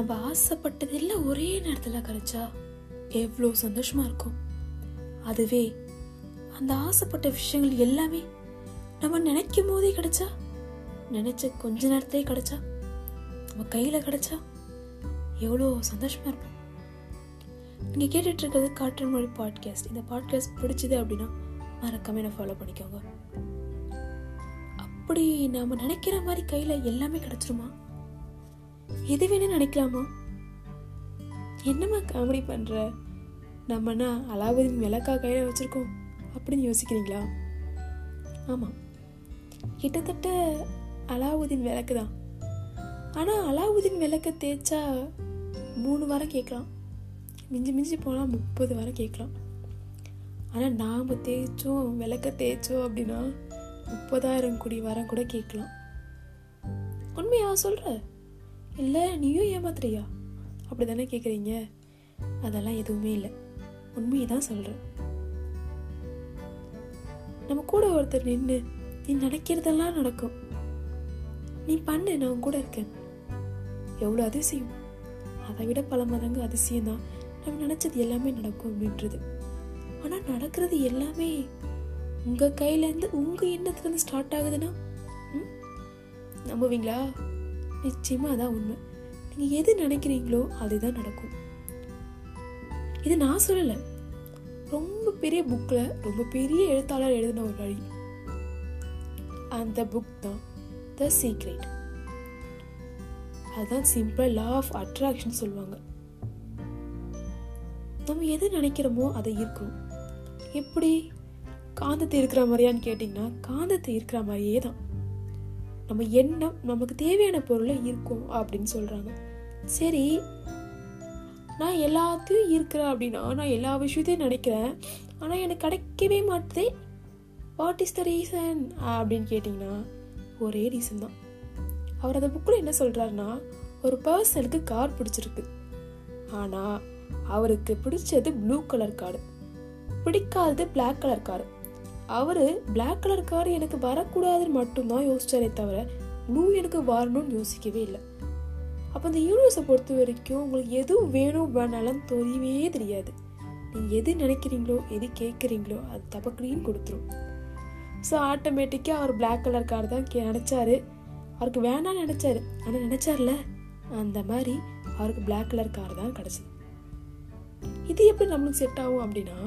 நம்ம ஆசைப்பட்டது எல்லாம் ஒரே நேரத்தில் கிடைச்சா எவ்வளோ சந்தோஷமா இருக்கும். அதுவே அந்த ஆசைப்பட்ட விஷயங்கள் எல்லாமே நம்ம நினைக்கும் போதே கிடைச்சா நினைச்ச கொஞ்ச நேரத்தே கிடைச்சா நம்ம கையில் கிடைச்சா எவ்வளோ சந்தோஷமா இருப்போம். நீங்கள் கேட்டுட்டு இருக்கிறது காற்றின் மொழி பாட்காஸ்ட் இந்த பாட்காஸ்ட் பிடிச்சது அப்படின்னா மறக்காம என்ன ஃபாலோ பண்ணிக்கோங்க. அப்படி நாம நினைக்கிற மாதிரி கையில எல்லாமே கிடைச்சிருமா? எது வேணா நினைக்கலாமா? என்னம்மா காமெடி பண்ணுற நம்மனா அலாவுதீன் விளக்கா கையில் வச்சுருக்கோம் அப்படின்னு யோசிக்கிறீங்களா? ஆமாம் கிட்டத்தட்ட அலாவுதீன் விளக்கு தான். ஆனால் அலாவுதீன் விளக்க தேய்ச்சா மூணு வாரம் கேட்கலாம். மிஞ்சி மிஞ்சி போனால் முப்பது வாரம் கேட்கலாம். ஆனால் நாம் தேய்ச்சோம் விளக்க தேய்ச்சோம் அப்படின்னா முப்பதாயிரம் கோடி வாரம் கூட கேட்கலாம். உண்மையா சொல்கிற இல்லை நீயும் ஏமாத்துறியா? அப்படி தானே கேட்குறீங்க அதெல்லாம் எதுவுமே இல்லை. உண்மையை தான் சொல்கிறேன் நம்ம கூட ஒருத்தர் நின்று நீ நினைக்கிறதெல்லாம் நடக்கும். நீ பண்ணு நான் உன் கூட இருக்கேன். எவ்வளோ அதிசயம். அதை விட பல மடங்கு அதிசயம் தான் நம்ம நினச்சது எல்லாமே நடக்கும் அப்படின்றது. ஆனால் நடக்கிறது எல்லாமே உங்கள் கையிலேருந்து உங்கள் எண்ணத்துலேருந்து ஸ்டார்ட் ஆகுதுன்னா ம்? நம்புவீங்களா? நிச்சயமா அதான் உண்மை. நீங்க எது நினைக்கிறீங்களோ அதுதான் நடக்கும். இது நான் சொல்லலை. ரொம்ப பெரிய புக்ல ரொம்ப பெரிய எழுத்தாளர் எழுதின ஒரு வழி. அந்த புக் தான் த சீக்ரெட் அதுதான் சிம்பிள் லா ஆஃப் அட்ராக்ஷன் சொல்லுவாங்க. நம்ம எது நினைக்கிறோமோ அதை ஈர்க்கும் எப்படி? காந்தத்தை இருக்கிற மாதிரியான்னு கேட்டிங்கன்னா காந்தத்தை இருக்கிற மாதிரியே தான். நம்ம எண்ணம் நமக்கு தேவையான பொருளை இருக்கும் அப்படின்னு சொல்கிறாங்க சரி நான் எல்லாத்தையும் இருக்கிறேன் அப்படின்னா நான் எல்லா விஷயத்தையும் நினைக்கிறேன். ஆனால் எனக்கு கிடைக்கவே மாட்டுதே. வாட் இஸ் த ரீசன் அப்படின்னு கேட்டிங்கன்னா ஒரே ரீசன் தான். அவர் அந்த புக்கில் என்ன சொல்கிறாருன்னா ஒரு பர்சனுக்கு கார் பிடிச்சிருக்கு. ஆனால் அவருக்கு பிடிச்சது ப்ளூ கலர் காரு பிடிக்காதது பிளாக் கலர் காரு அவரு பிளாக் கலர் கார் எனக்கு வரக்கூடாதுன்னு மட்டும்தான் யோசிச்சாரே தவிர ப்ளூ எனக்கு வரணும்னு யோசிக்கவே இல்லை. அப்போ இந்த யூனிவர்ஸை பொறுத்த வரைக்கும் உங்களுக்கு எதுவும் வேணும் வேணாலும் தெரியவே தெரியாது. நீங்கள் எது நினைக்கிறீங்களோ எது கேட்குறீங்களோ அது தப்பக்கடின்னு கொடுத்துரும். ஸோ ஆட்டோமேட்டிக்காக அவர் பிளாக் கலர் கார் தான் கே நினச்சாரு. அவருக்கு வேணாம்னு நினச்சாரு. ஆனால் நினச்சார்ல? அந்த மாதிரி அவருக்கு பிளாக் கலர் கார் தான் கிடச்சிது இது எப்படி நம்மளுக்கு செட் ஆகும் அப்படின்னா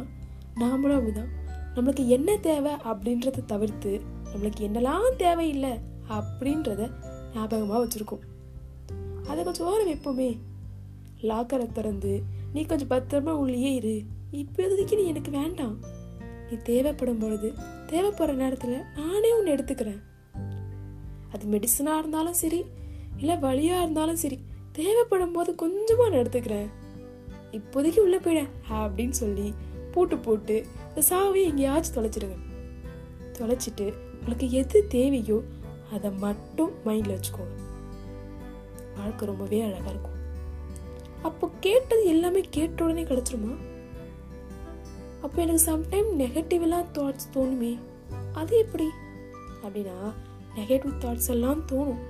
நாமளும் அப்படிதான். நம்மளுக்கு என்ன தேவை அப்படின்றத தவிர்த்து நம்மளுக்கு என்னெல்லாம் தேவையில்லை அப்படின்றத ஞாபகமாக வச்சுருக்கோம். அதை கொஞ்சம் ஓரம் வைப்போமே. லாக்கரை திறந்து நீ கொஞ்சம் பத்திரமா உள்ளேயே இரு. இப்போதைக்கு நீ எனக்கு வேண்டாம். நீ தேவைப்படும் பொழுது தேவைப்படுற நேரத்தில் நானே ஒன்று எடுத்துக்கிறேன். அது மெடிசனாக இருந்தாலும் சரி இல்லை வழியாக இருந்தாலும் சரி தேவைப்படும் போது கொஞ்சமாக நான் எடுத்துக்கிறேன். இப்போதைக்கு உள்ளே போயிட அப்படின்னு சொல்லி பூட்டு போட்டு இந்த சாவியை எங்கேயாச்சும் தொலைச்சிடுங்க. தொலைச்சிட்டு உங்களுக்கு எது தேவையோ அதை மட்டும் மைண்டில் வச்சுக்கோங்க. வாழ்க்கை ரொம்பவே அழகாக இருக்கும். அப்போ கேட்டது எல்லாமே கேட்ட உடனே கிடச்சிருமா? அப்போ எனக்கு சம்டைம் நெகட்டிவெல்லாம் தாட்ஸ் தோணுமே அது எப்படி? அப்படின்னா நெகட்டிவ் தாட்ஸ் எல்லாம் தோணும்.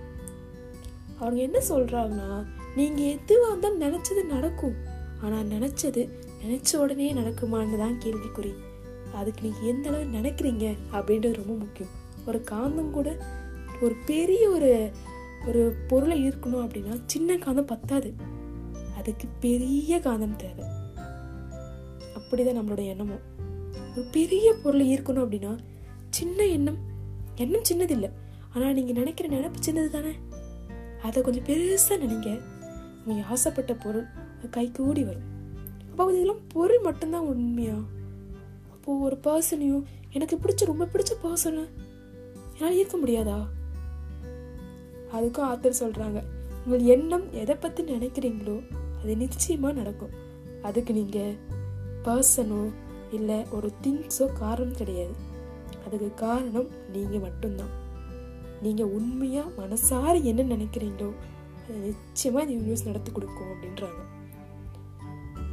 அவங்க என்ன சொல்கிறாங்கன்னா நீங்கள் எதுவாக இருந்தாலும் நினச்சது நடக்கும். ஆனால் நினச்சது நினச்ச உடனே நடக்குமான்னு தான் கேள்விக்குறி. அதுக்கு நீங்க எந்த அளவு நினைக்கிறீங்க அப்படின்றது ரொம்ப முக்கியம். ஒரு காந்தம் கூட ஒரு பெரிய ஒரு ஒரு பொருளை ஈர்க்கணும் அப்படின்னா சின்ன காந்தம் பத்தாது. அதுக்கு பெரிய காந்தம் தேவை. அப்படிதான் நம்மளோட எண்ணமும். ஒரு பெரிய பொருளை ஈர்க்கணும் அப்படின்னா சின்ன எண்ணம் எண்ணம் சின்னது இல்லை ஆனால் நீங்கள் நினைக்கிற நினப்பு சின்னது தானே? அதை கொஞ்சம் பெருசாக நினைங்க. நீங்கள் ஆசைப்பட்ட பொருள் கை கூடி வரும். அப்போ இதெல்லாம் பொருள் மட்டும்தான் உண்மையாக அப்போ ஒரு பர்சனையும் எனக்கு பிடிச்ச ரொம்ப பிடிச்ச பர்சனை என்னால் ஈர்க்க முடியாதா? அதுக்கும் ஆத்தர் சொல்கிறாங்க உங்கள் எண்ணம் எதை பற்றி நினைக்கிறீங்களோ அது நிச்சயமாக நடக்கும். அதுக்கு நீங்கள் பர்சனோ இல்லை ஒரு திங்ஸோ காரணம் கிடையாது. அதுக்கு காரணம் நீங்கள் மட்டும்தான். நீங்கள் உண்மையாக மனசார என்ன நினைக்கிறீங்களோ அது நிச்சயமாக இந்த யூனிவர்ஸ் நடத்தி கொடுக்கும் அப்படின்றாங்க.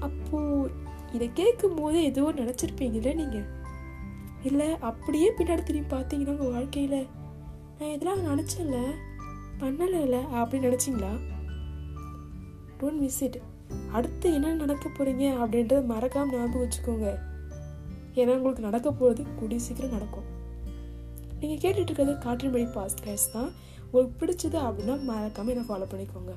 அப்போது இதை கேட்கும் போது ஏதோ நினச்சிருப்பீங்கல்ல நீங்கள் இல்லை அப்படியே பின்னாடி திரும்பி பார்த்தீங்கன்னா உங்கள் வாழ்க்கையில் நான் இதெல்லாம் நினைச்சல பண்ணலைல அப்படின்னு நினச்சிங்களா? டோன்ட் மிஸ் இட் அடுத்து என்ன நடக்க போகிறீங்க அப்படின்றத மறக்காம ஞாபகம் வச்சுக்கோங்க. ஏன்னா உங்களுக்கு நடக்க போகிறது கூடிய சீக்கிரம் நடக்கும். நீங்கள் கேட்டுட்டு இருக்கிறது காற்றின் மொழி பாஸ்கேஸ் தான். உங்களுக்கு பிடிச்சது அப்படின்னா மறக்காமல் என்னை ஃபாலோ பண்ணிக்கோங்க.